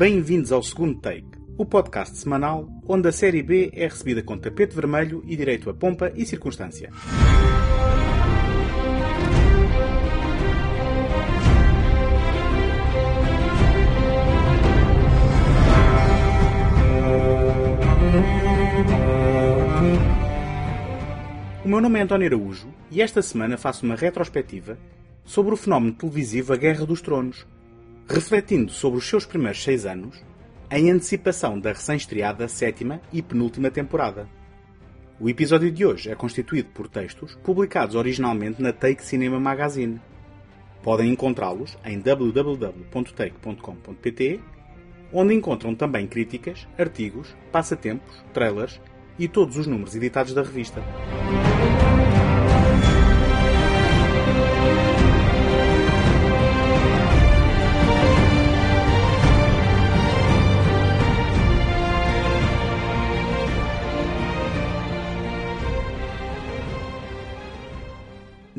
Bem-vindos ao segundo take, o podcast semanal onde a série B é recebida com tapete vermelho e direito a pompa e circunstância. O meu nome é António Araújo e esta semana faço uma retrospectiva sobre o fenómeno televisivo A Guerra dos Tronos, refletindo sobre os seus primeiros seis anos em antecipação da recém-estreada sétima e penúltima temporada. O episódio de hoje é constituído por textos publicados originalmente na Take Cinema Magazine. Podem encontrá-los em www.take.com.pt, onde encontram também críticas, artigos, passatempos, trailers e todos os números editados da revista.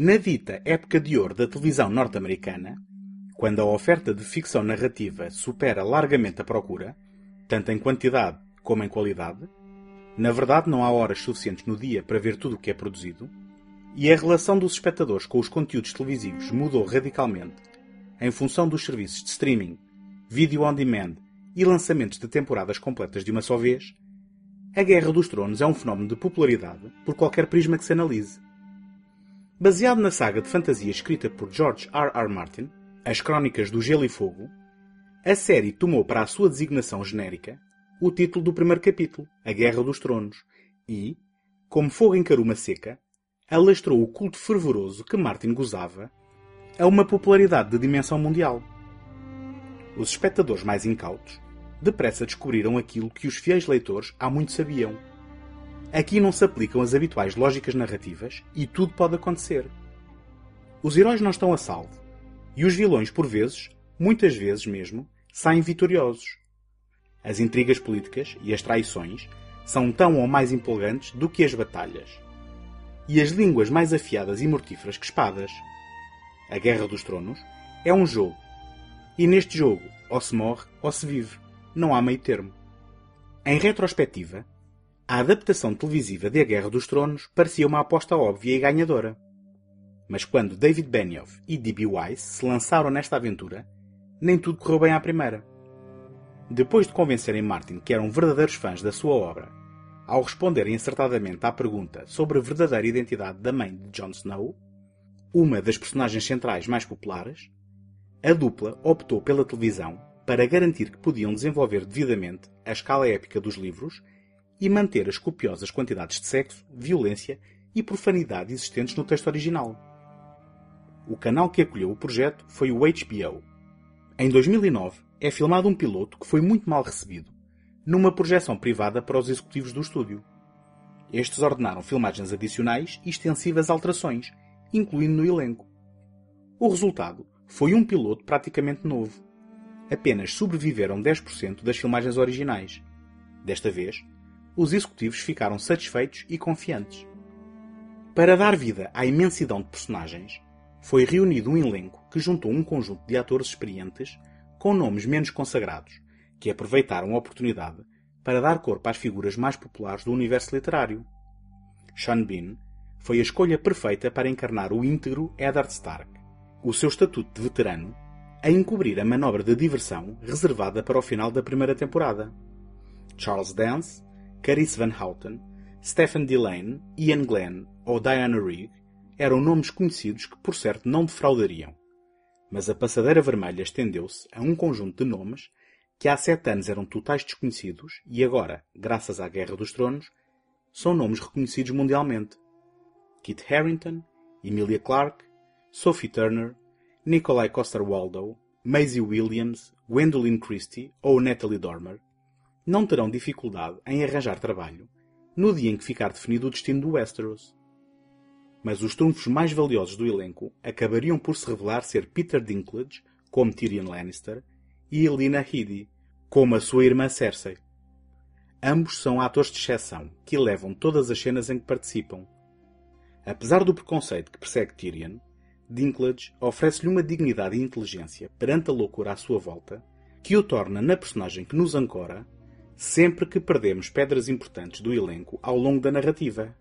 Na dita época de ouro da televisão norte-americana, quando a oferta de ficção narrativa supera largamente a procura, tanto em quantidade como em qualidade, na verdade não há horas suficientes no dia para ver tudo o que é produzido, e a relação dos espectadores com os conteúdos televisivos mudou radicalmente em função dos serviços de streaming, vídeo on demand e lançamentos de temporadas completas de uma só vez, a Guerra dos Tronos é um fenómeno de popularidade por qualquer prisma que se analise. Baseado na saga de fantasia escrita por George R. R. Martin, As Crónicas do Gelo e Fogo, a série tomou para a sua designação genérica o título do primeiro capítulo, A Guerra dos Tronos, e, como fogo em caruma seca, alastrou o culto fervoroso que Martin gozava a uma popularidade de dimensão mundial. Os espectadores mais incautos depressa descobriram aquilo que os fiéis leitores há muito sabiam – Aqui não se aplicam as habituais lógicas narrativas e tudo pode acontecer. Os heróis não estão a salvo. E os vilões, por vezes, muitas vezes mesmo, saem vitoriosos. As intrigas políticas e as traições são tão ou mais empolgantes do que as batalhas. E as línguas mais afiadas e mortíferas que espadas. A Guerra dos Tronos é um jogo. E neste jogo, ou se morre ou se vive. Não há meio termo. Em retrospectiva, a adaptação televisiva de A Guerra dos Tronos parecia uma aposta óbvia e ganhadora. Mas quando David Benioff e D.B. Weiss se lançaram nesta aventura, nem tudo correu bem à primeira. Depois de convencerem Martin que eram verdadeiros fãs da sua obra, ao responderem acertadamente à pergunta sobre a verdadeira identidade da mãe de Jon Snow, uma das personagens centrais mais populares, a dupla optou pela televisão para garantir que podiam desenvolver devidamente a escala épica dos livros e manter as copiosas quantidades de sexo, violência e profanidade existentes no texto original. O canal que acolheu o projeto foi o HBO. Em 2009, é filmado um piloto que foi muito mal recebido, numa projeção privada para os executivos do estúdio. Estes ordenaram filmagens adicionais e extensivas alterações, incluindo no elenco. O resultado foi um piloto praticamente novo. Apenas sobreviveram 10% das filmagens originais. Desta vez, os executivos ficaram satisfeitos e confiantes. Para dar vida à imensidão de personagens, foi reunido um elenco que juntou um conjunto de atores experientes com nomes menos consagrados, que aproveitaram a oportunidade para dar corpo às figuras mais populares do universo literário. Sean Bean foi a escolha perfeita para encarnar o íntegro Eddard Stark, o seu estatuto de veterano, a encobrir a manobra de diversão reservada para o final da primeira temporada. Charles Dance Carice Van Houten, Stephen Delane, Ian Glenn ou Diana Rigg eram nomes conhecidos que, por certo, não defraudariam. Mas a passadeira vermelha estendeu-se a um conjunto de nomes que há sete anos eram totais desconhecidos e agora, graças à Guerra dos Tronos, são nomes reconhecidos mundialmente. Kit Harington, Emilia Clarke, Sophie Turner, Nikolai Coster-Waldau, Maisie Williams, Gwendolyn Christie ou Natalie Dormer não terão dificuldade em arranjar trabalho no dia em que ficar definido o destino do Westeros. Mas os trunfos mais valiosos do elenco acabariam por se revelar ser Peter Dinklage, como Tyrion Lannister, e Elena Headey, como a sua irmã Cersei. Ambos são atores de exceção que elevam todas as cenas em que participam. Apesar do preconceito que persegue Tyrion, Dinklage oferece-lhe uma dignidade e inteligência perante a loucura à sua volta que o torna na personagem que nos ancora sempre que perdemos pedras importantes do elenco ao longo da narrativa.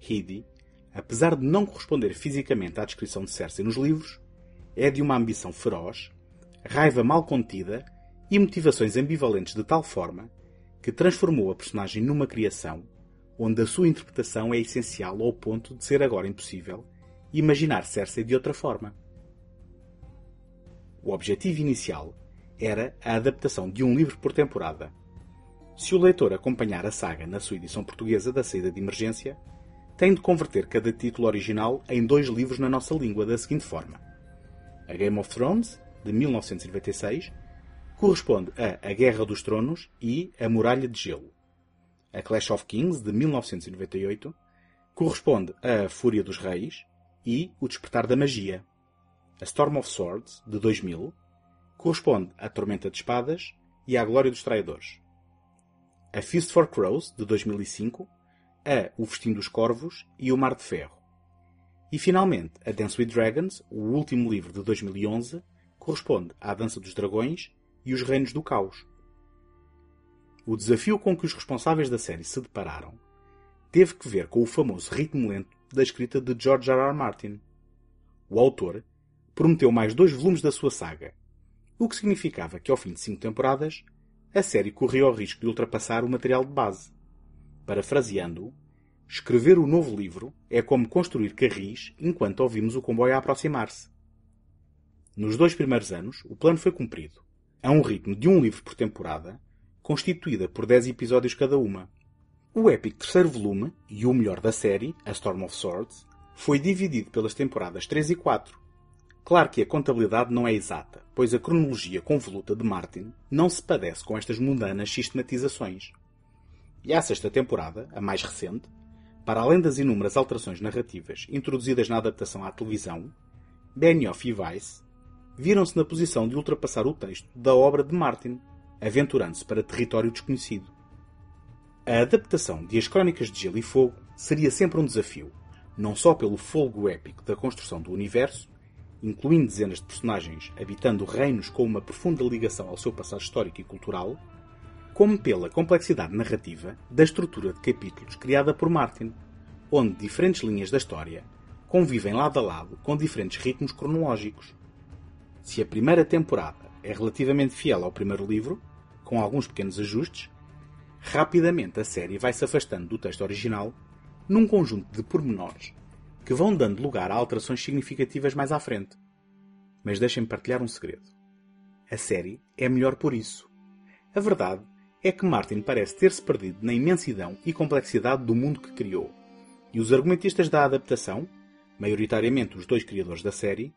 Hidi, apesar de não corresponder fisicamente à descrição de Cersei nos livros, é de uma ambição feroz, raiva mal contida e motivações ambivalentes de tal forma que transformou a personagem numa criação onde a sua interpretação é essencial ao ponto de ser agora impossível imaginar Cersei de outra forma. O objetivo inicial era a adaptação de um livro por temporada. Se o leitor acompanhar a saga na sua edição portuguesa da saída de emergência, tem de converter cada título original em dois livros na nossa língua da seguinte forma: A Game of Thrones, de 1996, corresponde a A Guerra dos Tronos e A Muralha de Gelo. A Clash of Kings, de 1998, corresponde a A Fúria dos Reis e O Despertar da Magia. A Storm of Swords, de 2000, corresponde à Tormenta de Espadas e à Glória dos Traidores. A Feast for Crows, de 2005, a O Festim dos Corvos e O Mar de Ferro. E finalmente, a Dance with Dragons, o último livro de 2011, corresponde à Dança dos Dragões e os Reinos do Caos. O desafio com que os responsáveis da série se depararam teve que ver com o famoso ritmo lento da escrita de George R. R. Martin. O autor prometeu mais dois volumes da sua saga, o que significava que ao fim de cinco temporadas a série corria o risco de ultrapassar o material de base. Parafraseando-o, escrever o novo livro é como construir carris enquanto ouvimos o comboio aproximar-se. Nos dois primeiros anos, o plano foi cumprido a um ritmo de um livro por temporada, constituída por 10 episódios cada uma. O épico terceiro volume, e o melhor da série, A Storm of Swords, foi dividido pelas temporadas 3 e 4. Claro que a contabilidade não é exata, pois a cronologia convoluta de Martin não se padece com estas mundanas sistematizações. E a sexta temporada, a mais recente, para além das inúmeras alterações narrativas introduzidas na adaptação à televisão, Benioff e Weiss viram-se na posição de ultrapassar o texto da obra de Martin, aventurando-se para território desconhecido. A adaptação de As Crónicas de Gelo e Fogo seria sempre um desafio, não só pelo folgo épico da construção do universo, incluindo dezenas de personagens habitando reinos com uma profunda ligação ao seu passado histórico e cultural, como pela complexidade narrativa da estrutura de capítulos criada por Martin, onde diferentes linhas da história convivem lado a lado com diferentes ritmos cronológicos. Se a primeira temporada é relativamente fiel ao primeiro livro, com alguns pequenos ajustes, rapidamente a série vai se afastando do texto original num conjunto de pormenores que vão dando lugar a alterações significativas mais à frente. Mas deixem-me partilhar um segredo. A série é melhor por isso. A verdade é que Martin parece ter-se perdido na imensidão e complexidade do mundo que criou, e os argumentistas da adaptação, maioritariamente os dois criadores da série,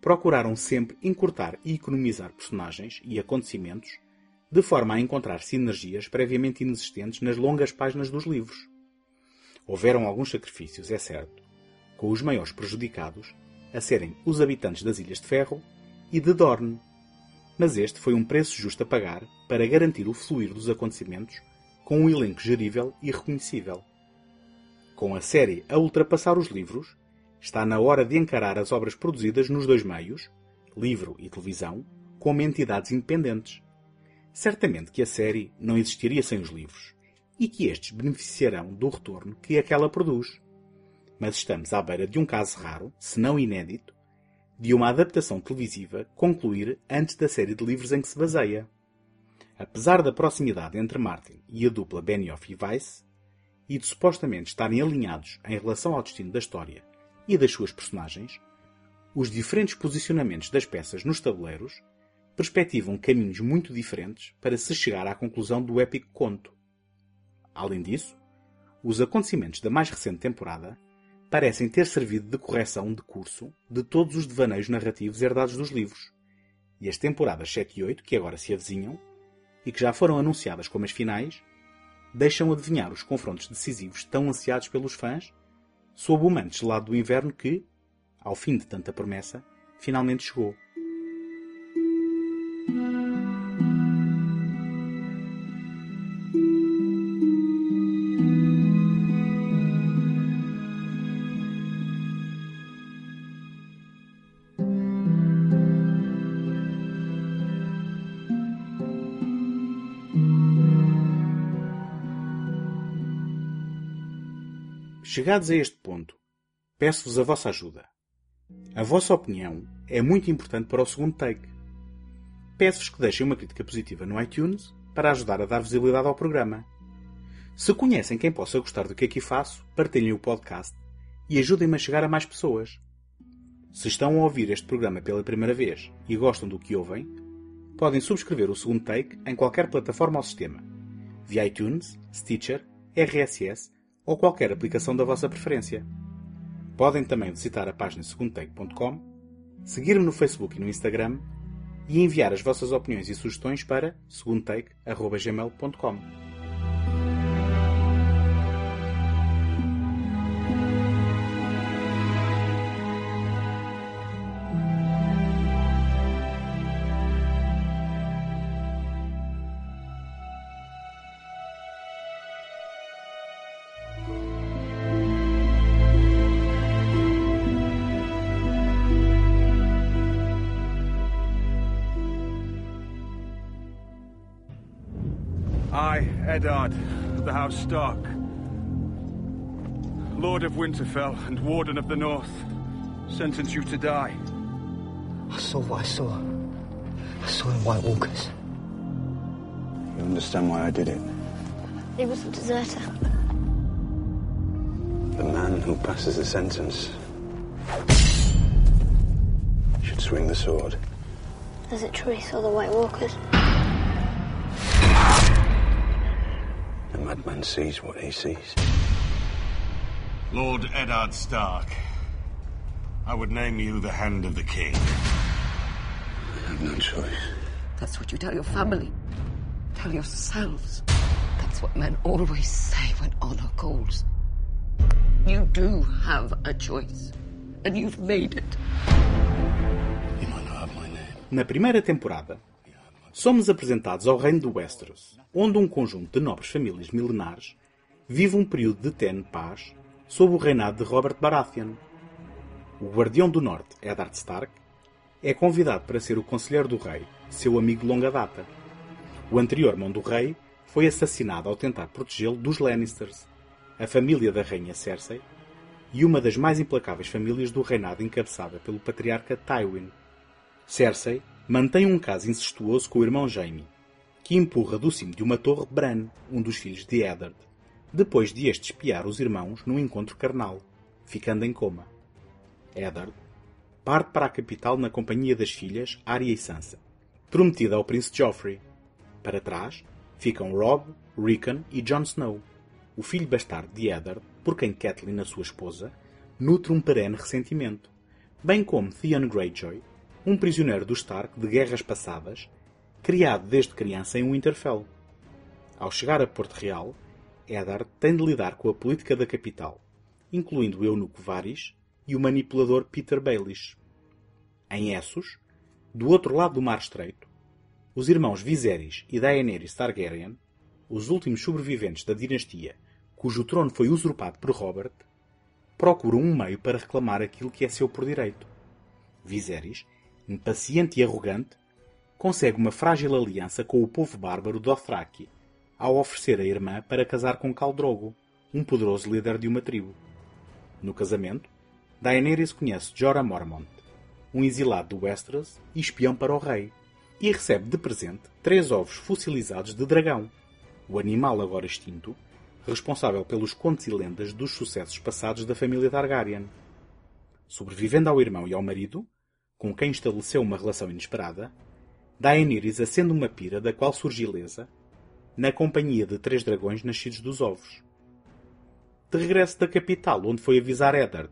procuraram sempre encurtar e economizar personagens e acontecimentos de forma a encontrar sinergias previamente inexistentes nas longas páginas dos livros. Houveram alguns sacrifícios, é certo, com os maiores prejudicados a serem os habitantes das Ilhas de Ferro e de Dorne, mas este foi um preço justo a pagar para garantir o fluir dos acontecimentos com um elenco gerível e reconhecível. Com a série a ultrapassar os livros, Está na hora de encarar as obras produzidas nos dois meios, livro e televisão, como entidades independentes. Certamente que a série não existiria sem os livros, e que estes beneficiarão do retorno que aquela produz. Mas estamos à beira de um caso raro, se não inédito, de uma adaptação televisiva concluir antes da série de livros em que se baseia. Apesar da proximidade entre Martin e a dupla Benioff e Weiss, e de supostamente estarem alinhados em relação ao destino da história e das suas personagens, os diferentes posicionamentos das peças nos tabuleiros perspectivam caminhos muito diferentes para se chegar à conclusão do épico conto. Além disso, os acontecimentos da mais recente temporada parecem ter servido de correção de curso de todos os devaneios narrativos herdados dos livros, e as temporadas 7 e 8, que agora se avizinham, e que já foram anunciadas como as finais, deixam adivinhar os confrontos decisivos tão ansiados pelos fãs sob o manto gelado do inverno que, ao fim de tanta promessa, finalmente chegou. Chegados a este ponto, peço-vos a vossa ajuda. A vossa opinião é muito importante para o segundo take. Peço-vos que deixem uma crítica positiva no iTunes para ajudar a dar visibilidade ao programa. Se conhecem quem possa gostar do que aqui faço, partilhem o podcast e ajudem-me a chegar a mais pessoas. Se estão a ouvir este programa pela primeira vez e gostam do que ouvem, podem subscrever o segundo take em qualquer plataforma ou sistema, via iTunes, Stitcher, RSS ou qualquer aplicação da vossa preferência. Podem também visitar a página segundotake.com, seguir-me no Facebook e no Instagram e enviar as vossas opiniões e sugestões para segundotake.gmail.com. Stark, Lord of Winterfell and Warden of the North, sentence you to die. I saw what I saw. I saw in White Walkers. You understand why I did it? He was a deserter. The man who passes the sentence should swing the sword. Is it true he saw the White Walkers? Madman sees what he sees. Lord Eddard Stark, I would name you the Hand of the King. I have no choice. That's what you tell your family. Tell yourselves. That's what men always say when honor calls. You do have a choice. And you've made it. You might not have my name. Na primeira temporada, somos apresentados ao reino do Westeros, onde um conjunto de nobres famílias milenares vive um período de tenue paz sob o reinado de Robert Baratheon. O Guardião do Norte, Eddard Stark, é convidado para ser o conselheiro do rei, seu amigo de longa data. O anterior mão do rei foi assassinado ao tentar protegê-lo dos Lannisters, a família da rainha Cersei e uma das mais implacáveis famílias do reinado encabeçada pelo patriarca Tywin. Cersei mantém um caso incestuoso com o irmão Jaime, que empurra do cimo de uma torre Bran, um dos filhos de Eddard, depois de este espiar os irmãos num encontro carnal, ficando em coma. Eddard parte para a capital na companhia das filhas Arya e Sansa, prometida ao príncipe Joffrey. Para trás ficam Robb, Rickon e Jon Snow, o filho bastardo de Eddard, por quem Catelyn, a sua esposa, nutre um perene ressentimento, bem como Theon Greyjoy, um prisioneiro do Stark de guerras passadas, criado desde criança em Winterfell. Ao chegar a Porto Real, Eddard tem de lidar com a política da capital, incluindo o eunuco Varys e o manipulador Peter Baelish. Em Essos, do outro lado do Mar Estreito, os irmãos Viserys e Daenerys Targaryen, os últimos sobreviventes da dinastia cujo trono foi usurpado por Robert, procuram um meio para reclamar aquilo que é seu por direito. Viserys, impaciente e arrogante, consegue uma frágil aliança com o povo bárbaro Dothraki, ao oferecer a irmã para casar com Khal Drogo, um poderoso líder de uma tribo. No casamento, Daenerys conhece Jorah Mormont, um exilado do Westeros e espião para o rei, e recebe de presente três ovos fossilizados de dragão, o animal agora extinto, responsável pelos contos e lendas dos sucessos passados da família Targaryen. Sobrevivendo ao irmão e ao marido, com quem estabeleceu uma relação inesperada, Daenerys acende uma pira da qual surge ilesa, na companhia de três dragões nascidos dos ovos. De regresso da capital, onde foi avisar Eddard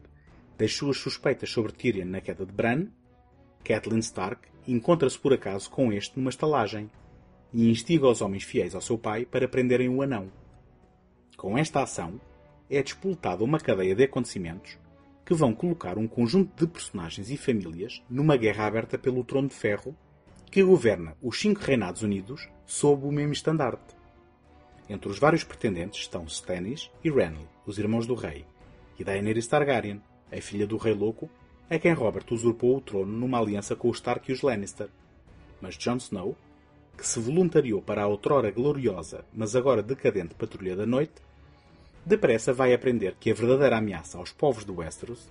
das suas suspeitas sobre Tyrion na queda de Bran, Catelyn Stark encontra-se por acaso com este numa estalagem e instiga os homens fiéis ao seu pai para prenderem o anão. Com esta ação, é despoletada uma cadeia de acontecimentos que vão colocar um conjunto de personagens e famílias numa guerra aberta pelo Trono de Ferro que governa os cinco Reinados Unidos sob o mesmo estandarte. Entre os vários pretendentes estão Stannis e Renly, os irmãos do rei, e Daenerys Targaryen, a filha do Rei Louco, a quem Robert usurpou o trono numa aliança com os Stark e os Lannister. Mas Jon Snow, que se voluntariou para a outrora gloriosa, mas agora decadente Patrulha da Noite, depressa vai aprender que a verdadeira ameaça aos povos de Westeros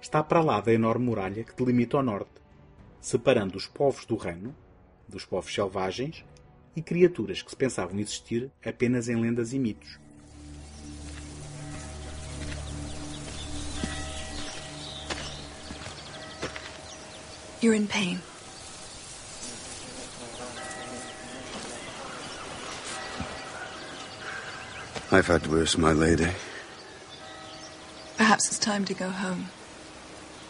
está para lá da enorme muralha que delimita o norte, separando os povos do reino dos povos selvagens e criaturas que se pensavam existir apenas em lendas e mitos. You're in pain. I've had worse, my lady. Perhaps it's time to go home.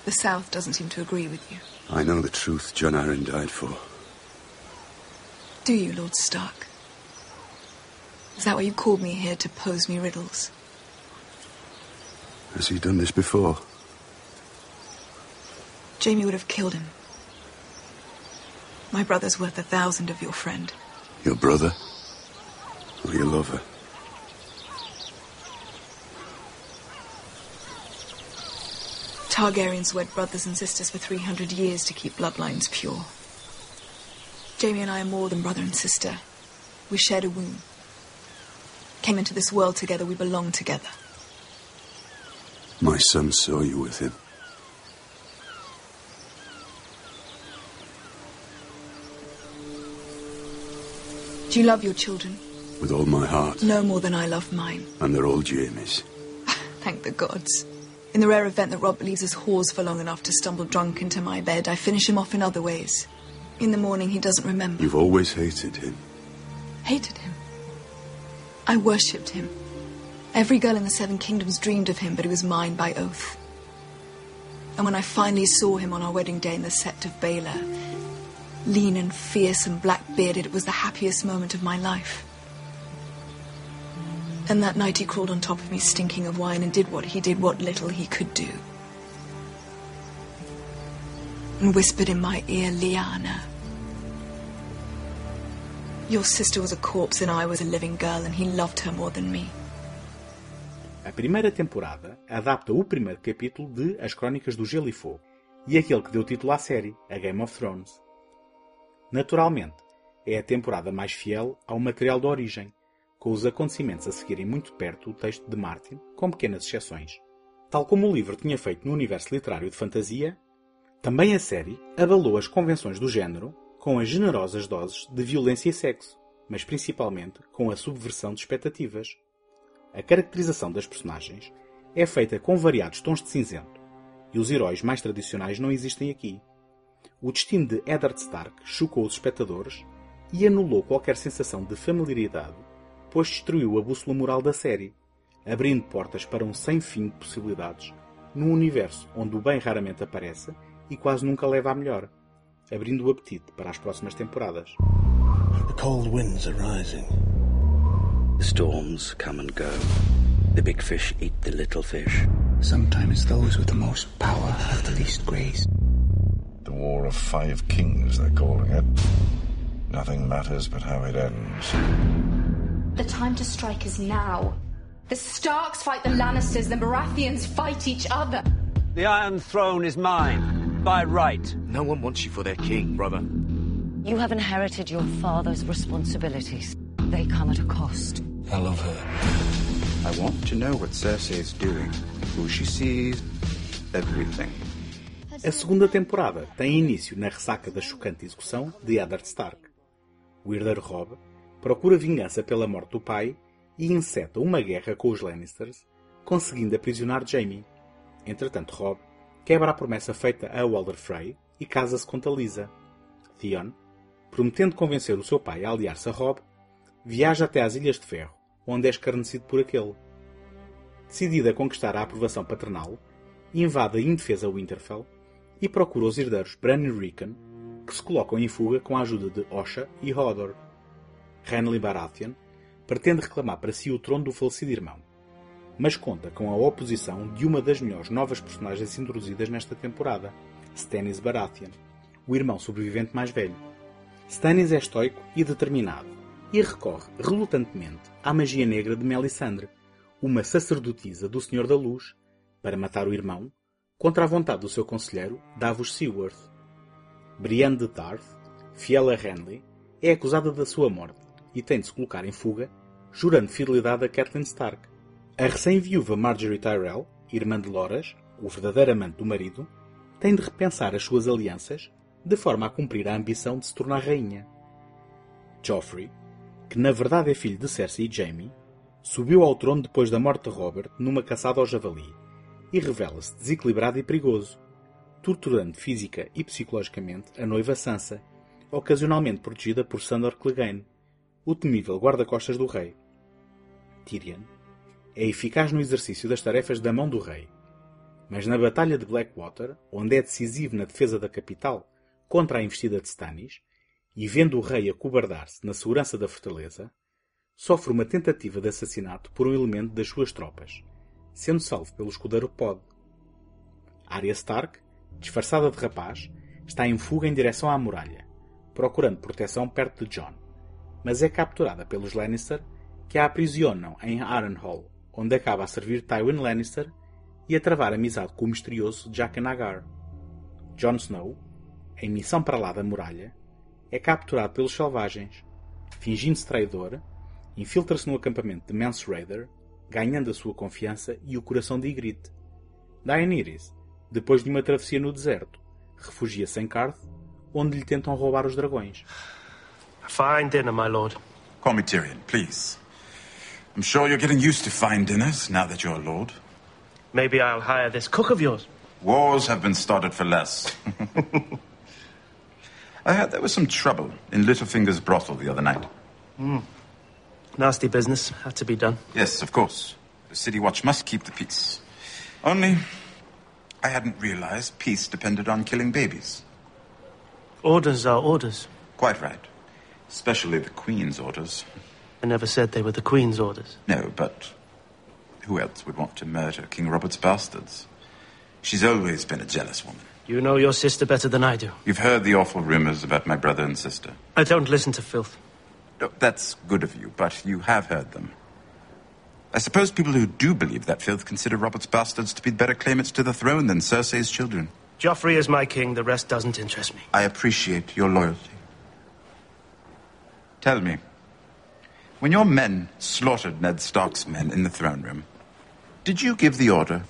The South doesn't seem to agree with you. I know the truth John Arryn died for. Do you, Lord Stark? Is that why you called me here to pose me riddles? Has he done this before? Jamie would have killed him. My brother's worth a thousand of your friend. Your brother? Or your lover? Targaryens wed brothers and sisters for 300 years to keep bloodlines pure. Jamie and I are more than brother and sister. We shared a womb. Came into this world together, we belong together. My son saw you with him. Do you love your children? With all my heart. No more than I love mine. And they're all Jamie's. Thank the gods. In the rare event that Rob leaves us whores for long enough to stumble drunk into my bed, I finish him off in other ways. In the morning, he doesn't remember. You've always hated him. Hated him. I worshipped him. Every girl in the Seven Kingdoms dreamed of him, but he was mine by oath. And when I finally saw him on our wedding day in the Sept of Baelor, lean and fierce and black bearded, it was the happiest moment of my life. And that night he crawled on top of me, stinking of wine, and did what he did, what little he could do. And whispered in my ear, Liana. Your sister was a corpse and I was a living girl, and he loved her more than me. A primeira temporada adapta o primeiro capítulo de As Crónicas do Gelo e Fogo e aquele que deu título à série, a Game of Thrones. Naturalmente, é a temporada mais fiel ao material da origem, com os acontecimentos a seguirem muito perto o texto de Martin, com pequenas exceções. Tal como o livro tinha feito no universo literário de fantasia, também a série abalou as convenções do género com as generosas doses de violência e sexo, mas principalmente com a subversão de expectativas. A caracterização das personagens é feita com variados tons de cinzento, e os heróis mais tradicionais não existem aqui. O destino de Eddard Stark chocou os espectadores e anulou qualquer sensação de familiaridade, pois destruiu a bússola moral da série, abrindo portas para um sem fim de possibilidades num universo onde o bem raramente aparece e quase nunca leva a melhor, abrindo o apetite para as próximas temporadas. The cold winds are rising. The storms come and go. The big fish eat the little fish. Sometimes those with the most power have the least grace. The War of Five Kings, they're calling it. Nothing matters but how it ends. The time to strike is now. The Starks fight the Lannisters, the Baratheons fight each other. The Iron Throne is mine, by right. No one wants you for their king, brother. You have inherited your father's responsibilities. They come at a cost. I love her. I want to know what Cersei is doing, who she sees, everything. A segunda temporada tem início na ressaca da chocante execução de Eddard Stark. O herdeiro Robb procura vingança pela morte do pai e enceta uma guerra com os Lannisters, conseguindo aprisionar Jaime. Entretanto, Robb quebra a promessa feita a Walder Frey e casa-se com Talisa. Theon, prometendo convencer o seu pai a aliar-se a Robb, viaja até às Ilhas de Ferro, onde é escarnecido por aquele. Decidido a conquistar a aprovação paternal, invade a indefesa Winterfell e procura os herdeiros Bran e Rickon, que se colocam em fuga com a ajuda de Osha e Hodor. Renly Baratheon pretende reclamar para si o trono do falecido irmão, mas conta com a oposição de uma das melhores novas personagens introduzidas nesta temporada, Stannis Baratheon, o irmão sobrevivente mais velho. Stannis é estoico e determinado, e recorre relutantemente à magia negra de Melisandre, uma sacerdotisa do Senhor da Luz, para matar o irmão, contra a vontade do seu conselheiro, Davos Seaworth. Brienne de Tarth, fiel a Renly, é acusada da sua morte e tem de se colocar em fuga, jurando fidelidade a Catelyn Stark, A recém-viúva Marjorie Tyrell, irmã de Loras, o verdadeiro amante do marido, tem de repensar as suas alianças de forma a cumprir a ambição de se tornar rainha. Joffrey, que na verdade é filho de Cersei e Jaime, subiu ao trono depois da morte de Robert numa caçada ao javali e revela-se desequilibrado e perigoso, torturando física e psicologicamente a noiva Sansa, ocasionalmente protegida por Sandor Clegane, o temível guarda-costas do rei. Tyrion é eficaz no exercício das tarefas da mão do rei, mas na Batalha de Blackwater, onde é decisivo na defesa da capital contra a investida de Stannis, e vendo o rei acobardar-se na segurança da fortaleza, sofre uma tentativa de assassinato por um elemento das suas tropas, sendo salvo pelo escudeiro Pod. Arya Stark, disfarçada de rapaz, está em fuga em direção à muralha, procurando proteção perto de Jon, mas é capturada pelos Lannister, que a aprisionam em Harrenhal, onde acaba a servir Tywin Lannister e a travar amizade com o misterioso Jaqen Hagar. Jon Snow, em missão para lá da muralha, é capturado pelos selvagens. Fingindo-se traidor, infiltra-se no acampamento de Mance Raider, ganhando a sua confiança e o coração de Ygritte. Daenerys, depois de uma travessia no deserto, refugia-se em Karth, onde lhe tentam roubar os dragões. A fine dinner, my lord. Call me Tyrion, please. I'm sure you're getting used to fine dinners now that you're a lord. Maybe I'll hire this cook of yours. Wars have been started for less. I heard there was some trouble in Littlefinger's brothel the other night. Mm. Nasty business. Had to be done. Yes, of course. The city watch must keep the peace. Only, I hadn't realized peace depended on killing babies. Orders are orders. Quite right. Especially the Queen's orders. I never said they were the Queen's orders. No, but who else would want to murder King Robert's bastards? She's always been a jealous woman. You know your sister better than I do. You've heard the awful rumors about my brother and sister. I don't listen to filth. No, that's good of you, but you have heard them. I suppose people who do believe that filth consider Robert's bastards to be better claimants to the throne than Cersei's children. Joffrey is my king. The rest doesn't interest me. I appreciate your loyalty. Tell me, when your men slaughtered Ned Stark's men in the throne room, did you give the order?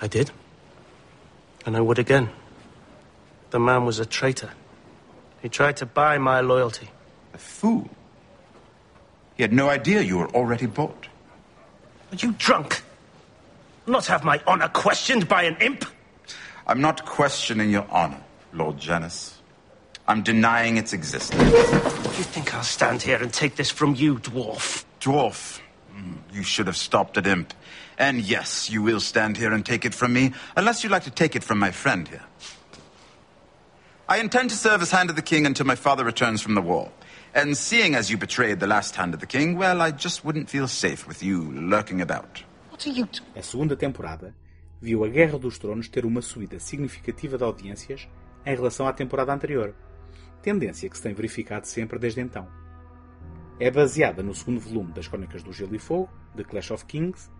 I did. And I would again. The man was a traitor. He tried to buy my loyalty. A fool. He had no idea you were already bought. Are you drunk? Not have my honor questioned by an imp? I'm not questioning your honor, Lord Janus. I'm denying its existence. You think I'll stand here and take this from you, dwarf? Dwarf? Mm, You should have stopped at imp. And yes, you will stand here and take it from me, unless you'd like to take it from my friend here. I intend to serve as Hand of the King until my father returns from the war. And seeing as you betrayed the last Hand of the King, well, I just wouldn't feel safe with you lurking about. What are you A segunda temporada viu a Guerra dos Tronos ter uma subida significativa de audiências em relação à temporada anterior, tendência que se tem verificado sempre desde então. É baseada no segundo volume das Crónicas do Gelo e Fogo, The Clash of Kings,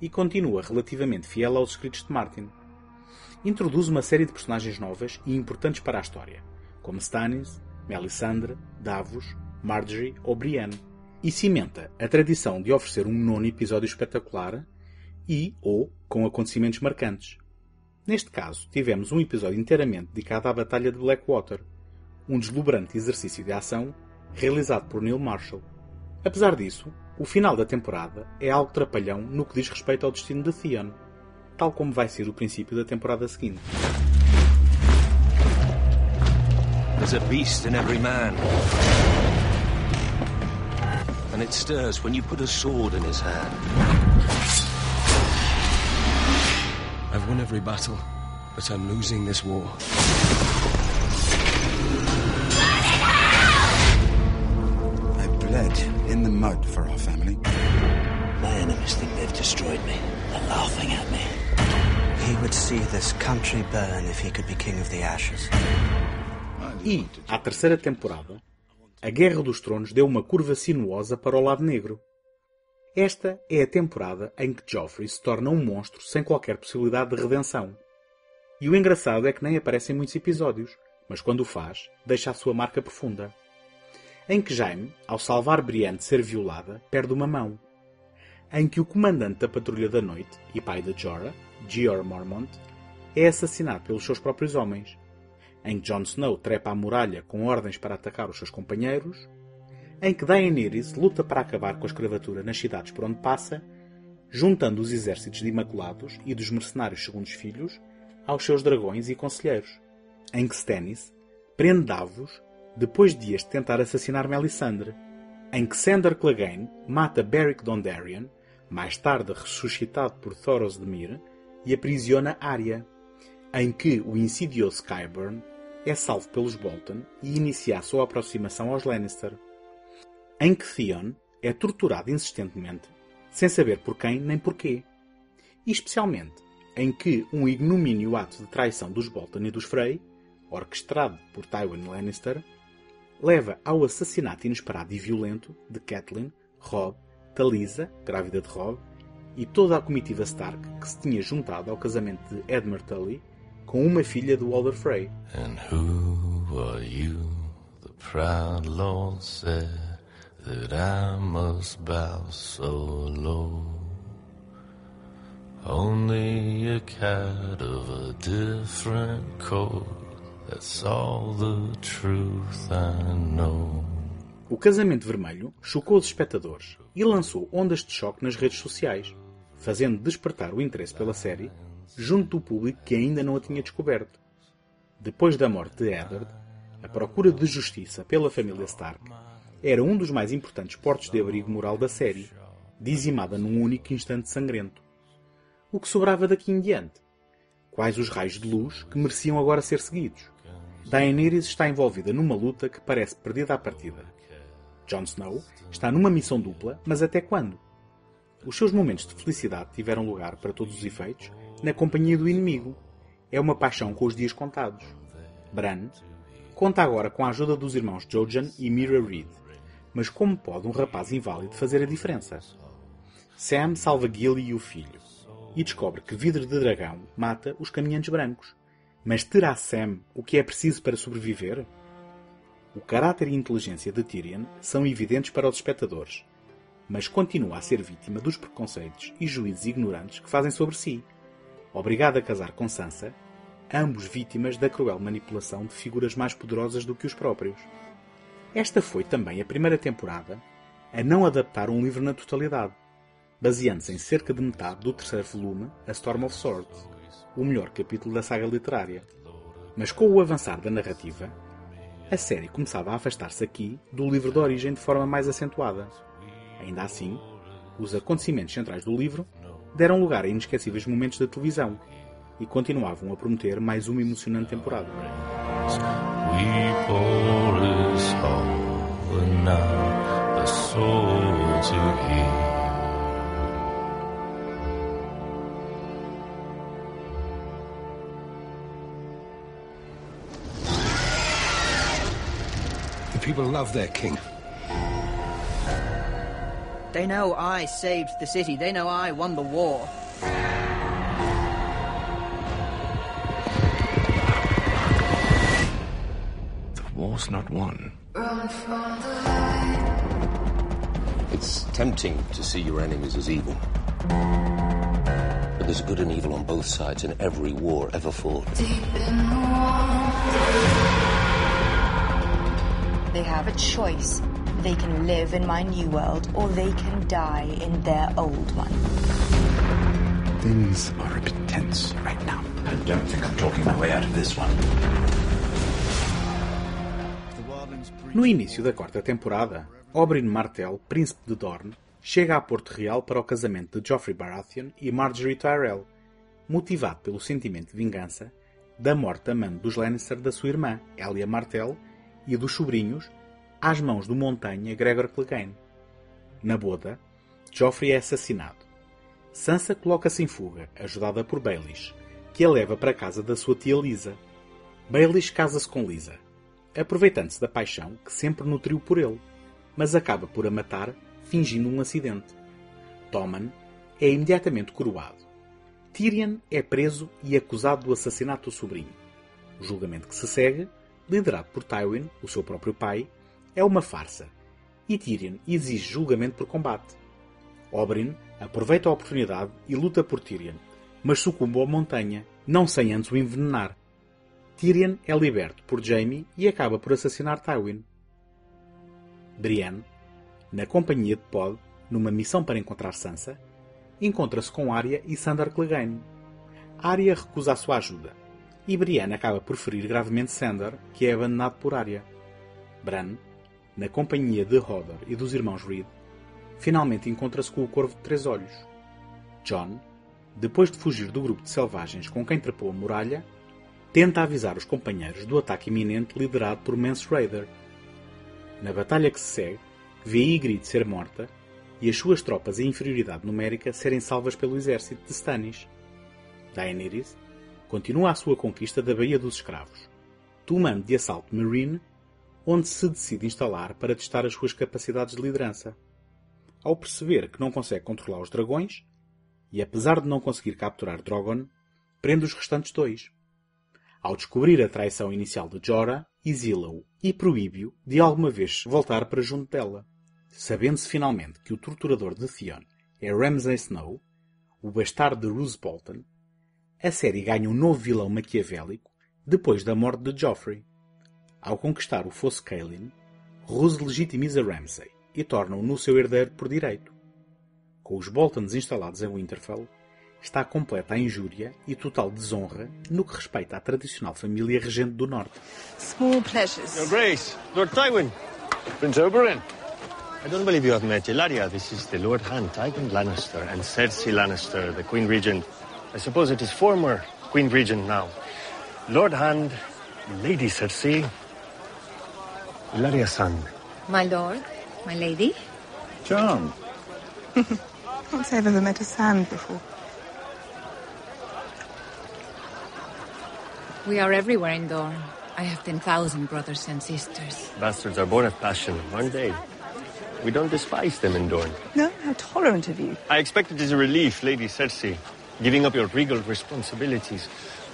e continua relativamente fiel aos escritos de Martin. Introduz uma série de personagens novas e importantes para a história, como Stannis, Melisandre, Davos, Marjorie ou Brienne, e cimenta a tradição de oferecer um nono episódio espetacular e ou com acontecimentos marcantes. Neste caso, tivemos um episódio inteiramente dedicado à Batalha de Blackwater, um deslumbrante exercício de ação realizado por Neil Marshall. Apesar disso, o final da temporada é algo trapalhão no que diz respeito ao destino de Theon, tal como vai ser o princípio da temporada seguinte. There's a beast in every man. And it stirs when you put a sword in his hand. I've won every battle, but I'm losing this war. In the mud for our family. My enemies think they've destroyed me. They're laughing at me. He would see this country burn if he could be king of the ashes. E, à terceira temporada, a Guerra dos Tronos deu uma curva sinuosa para o lado negro. Esta é a temporada em que Joffrey se torna um monstro sem qualquer possibilidade de redenção. E o engraçado é que nem aparece em muitos episódios, mas quando o faz, deixa a sua marca profunda. Em que Jaime, ao salvar Brienne de ser violada, perde uma mão. em que o comandante da Patrulha da Noite e pai de Jorah, Jeor Mormont, é assassinado pelos seus próprios homens, em que Jon Snow trepa a muralha com ordens para atacar os seus companheiros, em que Daenerys luta para acabar com a escravatura nas cidades por onde passa, juntando os exércitos de Imaculados e dos mercenários segundos filhos aos seus dragões e conselheiros, em que Stannis prende Davos depois de este tentar assassinar Melisandre, em que Sandor Clegane mata Beric Dondarrion, mais tarde ressuscitado por Thoros de Myr, e aprisiona Arya, em que o insidioso Qyburn é salvo pelos Bolton e inicia a sua aproximação aos Lannister, em que Theon é torturado insistentemente, sem saber por quem nem porquê, e especialmente em que um ignomínio ato de traição dos Bolton e dos Frey, orquestrado por Tywin Lannister, leva ao assassinato inesperado e violento de Catelyn, Robb, Talisa, grávida de Robb, e toda a comitiva Stark que se tinha juntado ao casamento de Edmure Tully com uma filha do Walder Frey. And who are you? The proud Lord said that I must bow so low. Only a cat of a different coat. That's all the truth I know. O casamento vermelho chocou os espectadores e lançou ondas de choque nas redes sociais, fazendo despertar o interesse pela série junto do público que ainda não a tinha descoberto. Depois da morte de Eddard, a procura de justiça pela família Stark era um dos mais importantes portos de abrigo moral da série, dizimada num único instante sangrento. O que sobrava daqui em diante? Quais os raios de luz que mereciam agora ser seguidos? Daenerys está envolvida numa luta que parece perdida à partida. Jon Snow está numa missão dupla, mas até quando? Os seus momentos de felicidade tiveram lugar, para todos os efeitos, na companhia do inimigo. É uma paixão com os dias contados. Bran conta agora com a ajuda dos irmãos Jojen e Mira Reed. Mas como pode um rapaz inválido fazer a diferença? Sam salva Gilly e o filho e descobre que Vidro de Dragão mata os caminhantes brancos. Mas terá Sam o que é preciso para sobreviver? O caráter e inteligência de Tyrion são evidentes para os espectadores, mas continua a ser vítima dos preconceitos e juízes ignorantes que fazem sobre si. Obrigado a casar com Sansa, ambos vítimas da cruel manipulação de figuras mais poderosas do que os próprios. Esta foi também a primeira temporada a não adaptar um livro na totalidade, baseando-se em cerca de metade do terceiro volume, A Storm of Swords, o melhor capítulo da saga literária. Mas com o avançar da narrativa, a série começava a afastar-se aqui do livro de origem de forma mais acentuada. Ainda assim, os acontecimentos centrais do livro deram lugar a inesquecíveis momentos da televisão e continuavam a prometer mais uma emocionante temporada. We people love their king. They know I saved the city. They know I won the war. The war's not won. It's tempting to see your enemies as evil. But there's good and evil on both sides in every war ever fought. They have a choice. They can live in my new world, or they can die in their old one. Things are a bit tense right now. I don't think I'm talking my way out of this one. No início da quarta temporada, Oberyn Martell, príncipe de Dorne, chega a Porto Real para o casamento de Joffrey Baratheon e Marjorie Tyrell, motivado pelo sentimento de vingança da morte amante dos Lannister da sua irmã, Elia Martell, e dos sobrinhos, às mãos do montanha Gregor Clegane. Na boda, Joffrey é assassinado. Sansa coloca-se em fuga, ajudada por Baelish, que a leva para a casa da sua tia Lisa. Baelish casa-se com Lisa, aproveitando-se da paixão que sempre nutriu por ele, mas acaba por a matar, fingindo um acidente. Tommen é imediatamente coroado. Tyrion é preso e acusado do assassinato do sobrinho. O julgamento que se segue, liderado por Tywin, o seu próprio pai, é uma farsa, e Tyrion exige julgamento por combate. Oberyn aproveita a oportunidade e luta por Tyrion, mas sucumbe à montanha, não sem antes o envenenar. Tyrion é liberto por Jaime e acaba por assassinar Tywin. Brienne, na companhia de Pod, numa missão para encontrar Sansa, encontra-se com Arya e Sandor Clegane. Arya recusa a sua ajuda, e Brienne acaba por ferir gravemente Sandor, que é abandonado por Arya. Bran, na companhia de Hodor e dos irmãos Reed, finalmente encontra-se com o Corvo de Três Olhos. John, depois de fugir do grupo de selvagens com quem trepou a muralha, tenta avisar os companheiros do ataque iminente liderado por Mance Raider. Na batalha que se segue, vê Ygritte ser morta e as suas tropas em inferioridade numérica serem salvas pelo exército de Stannis. Daenerys continua a sua conquista da Baía dos Escravos, tomando de assalto Meereen, onde se decide instalar para testar as suas capacidades de liderança. Ao perceber que não consegue controlar os dragões, e apesar de não conseguir capturar Drogon, prende os restantes dois. Ao descobrir a traição inicial de Jorah, exila-o e proíbe-o de alguma vez voltar para junto dela. Sabendo-se finalmente que o torturador de Theon é Ramsay Snow, o bastardo de Roose Bolton, a série ganha um novo vilão maquiavélico depois da morte de Joffrey. Ao conquistar o Fosso Caelin, Roose legitimiza Ramsay e torna-o no seu herdeiro por direito. Com os Boltons instalados em Winterfell, está completa a injúria e total desonra no que respeita à tradicional família regente do Norte. Small pleasures. Your Grace, Lord Tywin. Prince Oberyn. I don't believe you have met Ilaria. This is the Lord Hand, Tywin Lannister, and Cersei Lannister, the Queen Regent. I suppose it is former Queen Regent now. Lord Hand, Lady Cersei, Ilaria's son. My lord, my lady. John. Can't say I've ever met a sand before. We are everywhere in Dorne. I have ten thousand brothers and sisters. Bastards are born of passion, aren't they? We don't despise them in Dorne. No, how tolerant of you. I expect it is a relief, Lady Cersei. Giving up your regal responsibilities.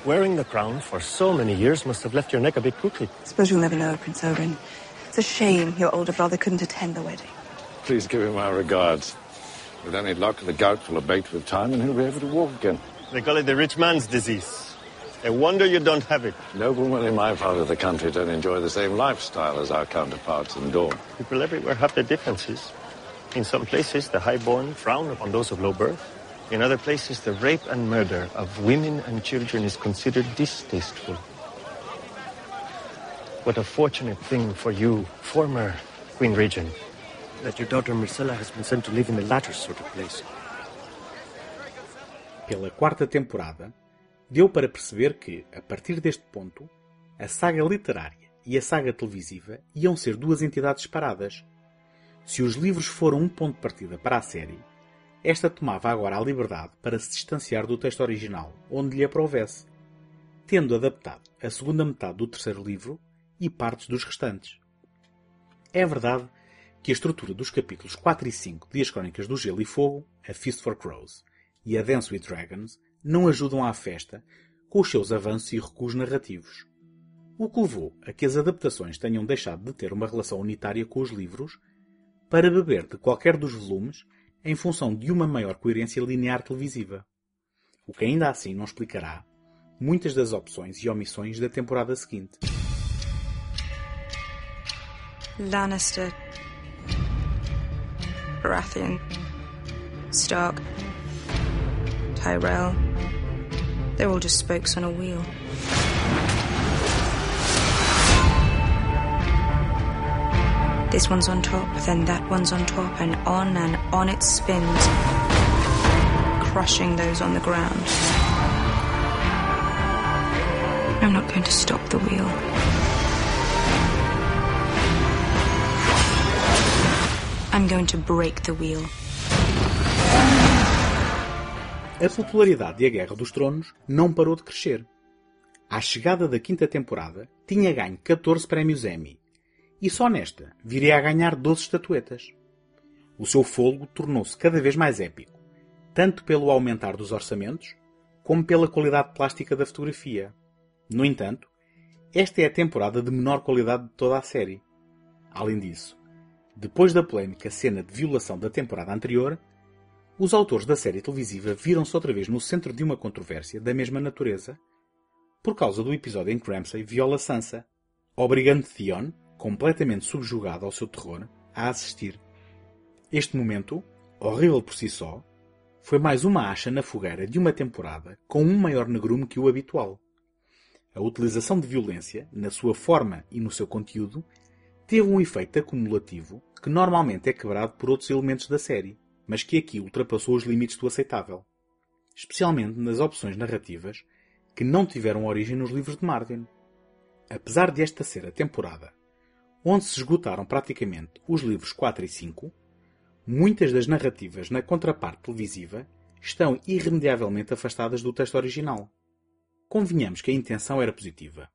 Wearing the crown for so many years must have left your neck a bit crooked. Suppose you'll never know, Prince Oberyn. It's a shame your older brother couldn't attend the wedding. Please give him our regards. With any luck, the gout will abate with time and he'll be able to walk again. They call it the rich man's disease. A wonder you don't have it. Noblemen in my part of the country don't enjoy the same lifestyle as our counterparts in Dawn. People everywhere have their differences. In some places, the highborn frown upon those of low birth. In other places, the rape and murder of women and children is considered distasteful. What a fortunate thing for you, former Queen Regent, that your daughter Marcella has been sent to live in the latter sort of place. Pela quarta temporada, deu para perceber que, a partir deste ponto, a saga literária e a saga televisiva iam ser duas entidades separadas. Se os livros foram um ponto de partida para a série, esta tomava agora a liberdade para se distanciar do texto original, onde lhe aprovesse, tendo adaptado a segunda metade do terceiro livro e partes dos restantes. É verdade que a estrutura dos capítulos 4 e 5 de As Crónicas do Gelo e Fogo, A Feast for Crows e A Dance with Dragons não ajudam à festa com os seus avanços e recuos narrativos. O que levou a que as adaptações tenham deixado de ter uma relação unitária com os livros para beber de qualquer dos volumes em função de uma maior coerência linear televisiva. O que ainda assim não explicará muitas das opções e omissões da temporada seguinte. Lannister. Baratheon. Stark. Tyrell. They're all just spokes on a wheel. This one's on top, then that one's on top, and on and on it spins, crushing those on the ground. I'm not going to stop the wheel. I'm going to break the wheel. A popularidade de A Guerra dos Tronos não parou de crescer. À chegada da quinta temporada, tinha ganho 14 prémios Emmy e só nesta viria a ganhar 12 estatuetas. O seu fôlego tornou-se cada vez mais épico, tanto pelo aumentar dos orçamentos, como pela qualidade plástica da fotografia. No entanto, esta é a temporada de menor qualidade de toda a série. Além disso, depois da polémica cena de violação da temporada anterior, os autores da série televisiva viram-se outra vez no centro de uma controvérsia da mesma natureza por causa do episódio em que Ramsay viola Sansa, obrigando Theon, completamente subjugado ao seu terror, a assistir. Este momento, horrível por si só, foi mais uma acha na fogueira de uma temporada com um maior negrume que o habitual. A utilização de violência, na sua forma e no seu conteúdo, teve um efeito acumulativo que normalmente é quebrado por outros elementos da série, mas que aqui ultrapassou os limites do aceitável. Especialmente nas opções narrativas que não tiveram origem nos livros de Martin. Apesar de esta ser a temporada onde se esgotaram praticamente os livros 4 e 5, muitas das narrativas na contraparte televisiva estão irremediavelmente afastadas do texto original. Convenhamos que a intenção era positiva,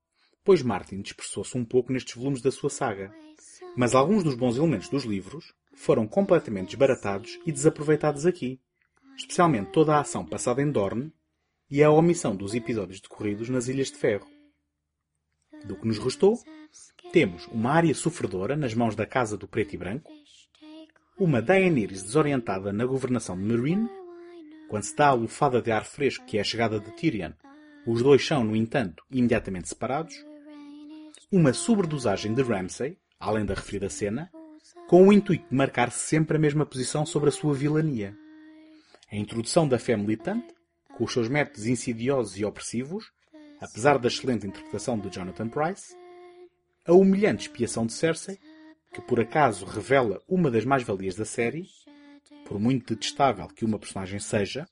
pois Martin dispersou-se um pouco nestes volumes da sua saga, mas alguns dos bons elementos dos livros foram completamente desbaratados e desaproveitados aqui, especialmente toda a ação passada em Dorne e a omissão dos episódios decorridos nas Ilhas de Ferro. Do que nos restou, temos uma área sofredora nas mãos da Casa do Preto e Branco, uma Daenerys desorientada na governação de Meereen, quando se dá a lufada de ar fresco que é a chegada de Tyrion, os dois são, no entanto, imediatamente separados, uma sobredosagem de Ramsay, além da referida cena, com o intuito de marcar sempre a mesma posição sobre a sua vilania. A introdução da fé militante, com os seus métodos insidiosos e opressivos, apesar da excelente interpretação de Jonathan Price, a humilhante expiação de Cersei, que por acaso revela uma das mais-valias da série, por muito detestável que uma personagem seja,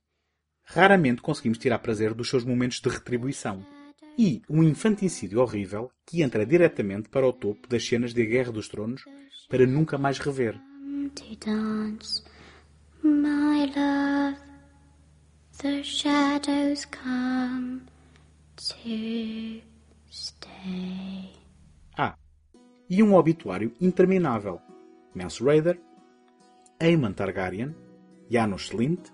raramente conseguimos tirar prazer dos seus momentos de retribuição. E um infanticídio horrível que entra diretamente para o topo das cenas de Guerra dos Tronos para nunca mais rever. My love, the shadows come Ah, e um obituário interminável. Mance Raider, Aemon Targaryen, Janos Slint,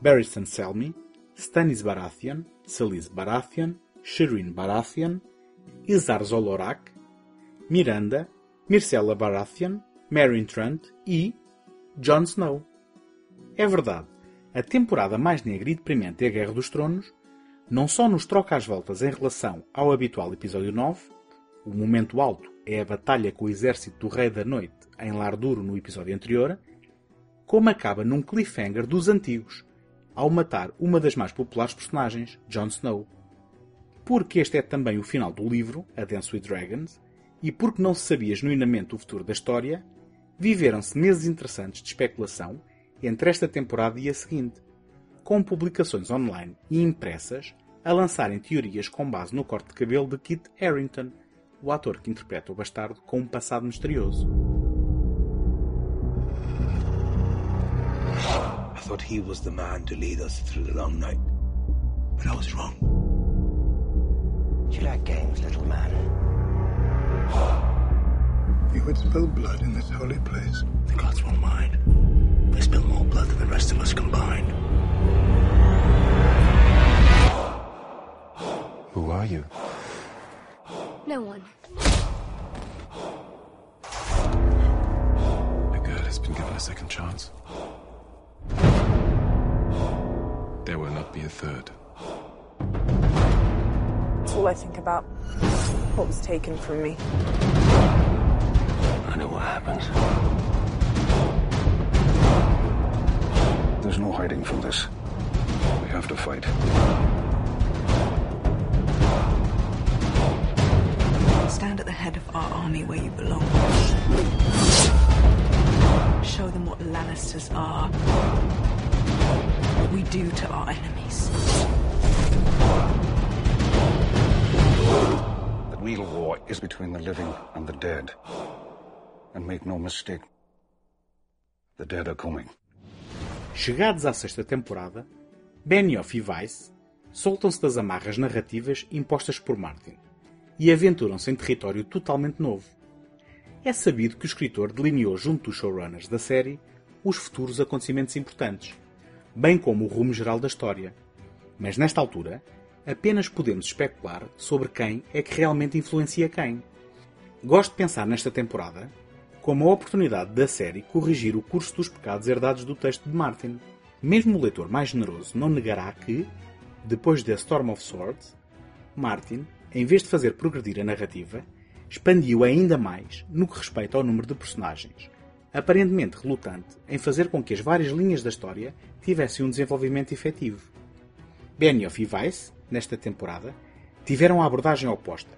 Barristan Selmy, Stannis Baratheon, Selyse Baratheon, Shireen Baratheon, Isar Zolorak, Miranda, Myrcella Baratheon, Meryn Trant e Jon Snow. É verdade, a temporada mais negra e deprimente é a Guerra dos Tronos não só nos troca as voltas em relação ao habitual episódio 9, o momento alto é a batalha com o exército do Rei da Noite em Lar Duro no episódio anterior, como acaba num cliffhanger dos antigos, ao matar uma das mais populares personagens, Jon Snow. Porque este é também o final do livro, A Dance with Dragons, e porque não se sabia genuinamente o futuro da história, viveram-se meses interessantes de especulação entre esta temporada e a seguinte, com publicações online e impressas a lançarem teorias com base no corte de cabelo de Kit Harington, o ator que interpreta o bastardo com um passado misterioso. I thought he was the man to lead us through the long night. But I was wrong. Do you like games, little man? You would spill blood in this holy place. The gods won't mind. They spill more blood than the rest of us combined. Who are you? No one. A girl has been given a second chance. There will not be a third. It's all I think about. What was taken from me. I know what happens. There's no hiding from this. We have to fight. Stand at the head of our army where you belong. Show them what Lannisters are. What we do to our enemies. The real war is between the living and the dead. And make no mistake, the dead are coming. Chegados à sexta temporada, Benioff e Weiss soltam-se das amarras narrativas impostas por Martin e aventuram-se em território totalmente novo. É sabido que o escritor delineou junto dos showrunners da série os futuros acontecimentos importantes, bem como o rumo geral da história. Mas nesta altura, apenas podemos especular sobre quem é que realmente influencia quem. Gosto de pensar nesta temporada como a oportunidade da série corrigir o curso dos pecados herdados do texto de Martin, Mesmo o leitor mais generoso não negará que, depois de A Storm of Swords, Martin, em vez de fazer progredir a narrativa, expandiu ainda mais no que respeita ao número de personagens, aparentemente relutante em fazer com que as várias linhas da história tivessem um desenvolvimento efetivo. Benioff e Weiss, nesta temporada, tiveram a abordagem oposta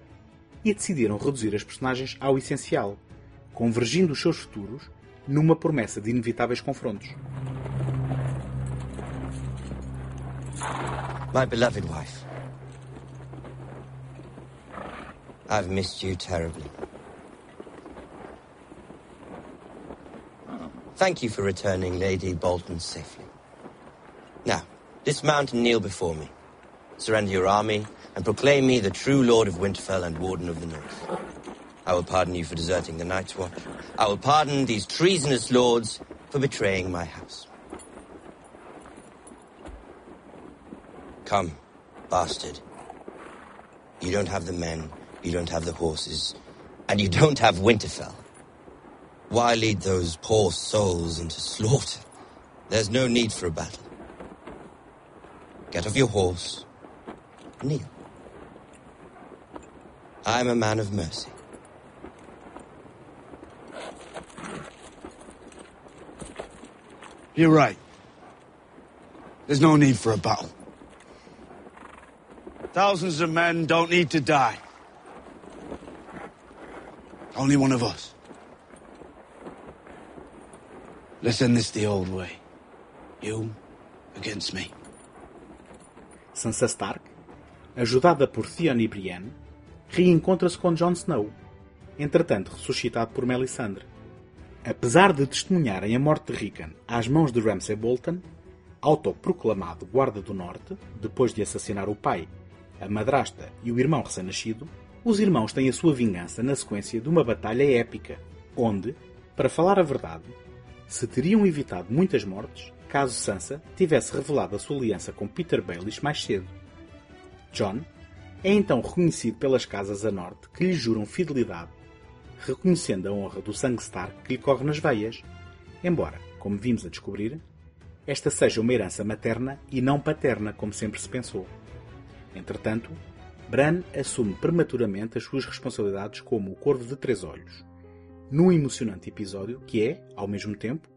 e decidiram reduzir as personagens ao essencial, convergindo os seus futuros numa promessa de inevitáveis confrontos. My beloved wife. I've missed you terribly. Thank you for returning Lady Bolton safely. Now, dismount and kneel before me. Surrender your army and proclaim me the true Lord of Winterfell and Warden of the North. I will pardon you for deserting the Night's Watch. I will pardon these treasonous lords for betraying my house. Come, bastard. You don't have the men, you don't have the horses, and you don't have Winterfell. Why lead those poor souls into slaughter? There's no need for a battle. Get off your horse. Kneel. I'm a man of mercy. You're right. There's no need for a battle. Thousands of men don't need to die. Only one of us. Let's end this the old way. You against me. Sansa Stark, ajudada por Theon e Brienne, reencontra-se com Jon Snow, entretanto ressuscitado por Melisandre. Apesar de testemunharem a morte de Rickon às mãos de Ramsay Bolton, autoproclamado Guarda do Norte, depois de assassinar o pai, a madrasta e o irmão recém-nascido, os irmãos têm a sua vingança na sequência de uma batalha épica, onde, para falar a verdade, se teriam evitado muitas mortes caso Sansa tivesse revelado a sua aliança com Peter Baelish mais cedo. John é então reconhecido pelas casas a norte que lhe juram fidelidade, reconhecendo a honra do sangue Stark que lhe corre nas veias, embora, como vimos a descobrir, esta seja uma herança materna e não paterna como sempre se pensou. Entretanto, Bran assume prematuramente as suas responsabilidades como o Corvo de Três Olhos, num emocionante episódio que é, ao mesmo tempo,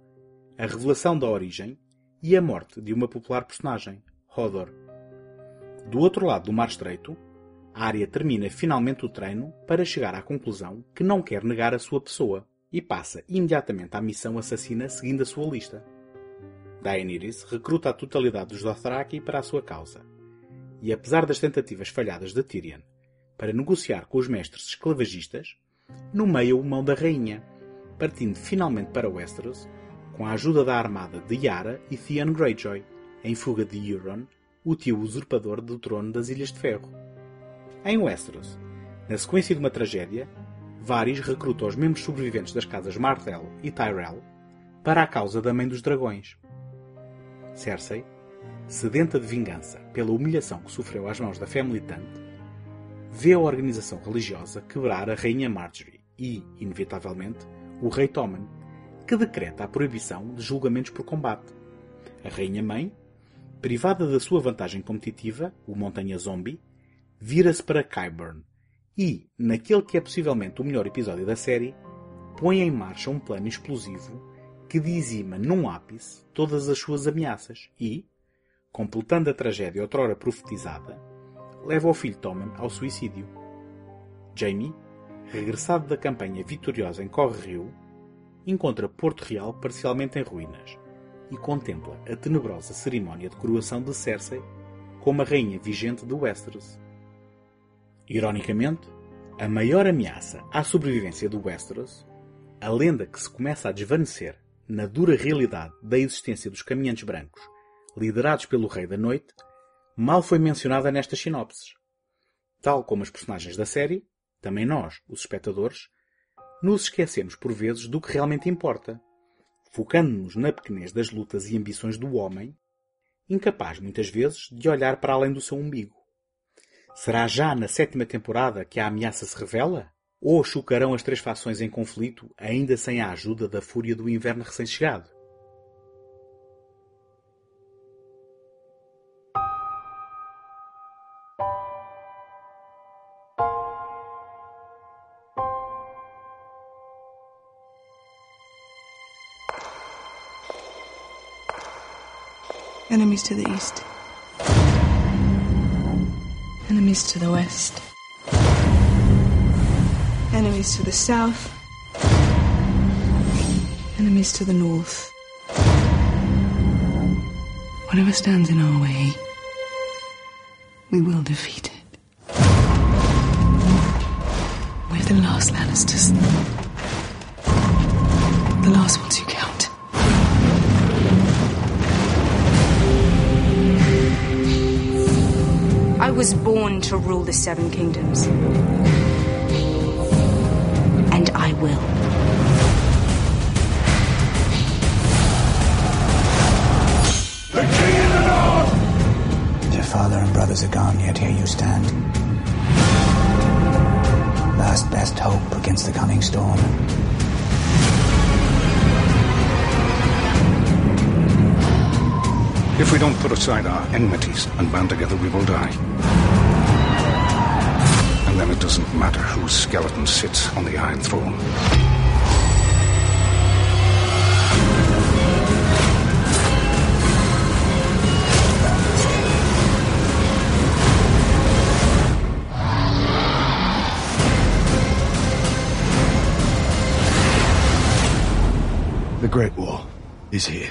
a revelação da origem e a morte de uma popular personagem, Hodor. Do outro lado do Mar Estreito, a área termina finalmente o treino para chegar à conclusão que não quer negar a sua pessoa e passa imediatamente à missão assassina seguindo a sua lista. Daenerys recruta a totalidade dos Dothraki para a sua causa. E apesar das tentativas falhadas de Tyrion para negociar com os mestres esclavagistas, nomeia o mão da rainha, partindo finalmente para Westeros com a ajuda da armada de Yara e Theon Greyjoy, em fuga de Euron, o tio usurpador do trono das Ilhas de Ferro. Em Westeros, na sequência de uma tragédia, Varys recruta os membros sobreviventes das casas Martell e Tyrell para a causa da Mãe dos Dragões. Cersei, sedenta de vingança pela humilhação que sofreu às mãos da fé militante, vê a organização religiosa quebrar a Rainha Marjorie e, inevitavelmente, o Rei Tommen, que decreta a proibição de julgamentos por combate. A Rainha Mãe, privada da sua vantagem competitiva, o Montanha Zombie, vira-se para Qyburn e, naquele que é possivelmente o melhor episódio da série, põe em marcha um plano explosivo que dizima num ápice todas as suas ameaças e, completando a tragédia outrora profetizada, leva o filho Tommen ao suicídio. Jaime, regressado da campanha vitoriosa em Corre Rio, encontra Porto Real parcialmente em ruínas e contempla a tenebrosa cerimónia de coroação de Cersei como a rainha vigente de Westeros. Ironicamente, a maior ameaça à sobrevivência do Westeros, a lenda que se começa a desvanecer na dura realidade da existência dos caminhantes brancos, liderados pelo Rei da Noite, mal foi mencionada nestas sinopses. Tal como os personagens da série, também nós, os espectadores, nos esquecemos por vezes do que realmente importa, focando-nos na pequenez das lutas e ambições do homem, incapaz muitas vezes de olhar para além do seu umbigo. Será já na sétima temporada que a ameaça se revela? Ou chocarão as três fações em conflito ainda sem a ajuda da fúria do inverno recém-chegado? Enemies to the east. Enemies to the west. Enemies to the south. Enemies to the north. Whatever stands in our way, we will defeat it. We're the last Lannisters. The last ones who was born to rule the Seven Kingdoms. And I will. Your father and brothers are gone, yet here you stand. Last best hope against the coming storm. If we don't put aside our enmities and band together, we will die. And then it doesn't matter whose skeleton sits on the Iron Throne. The Great War is here.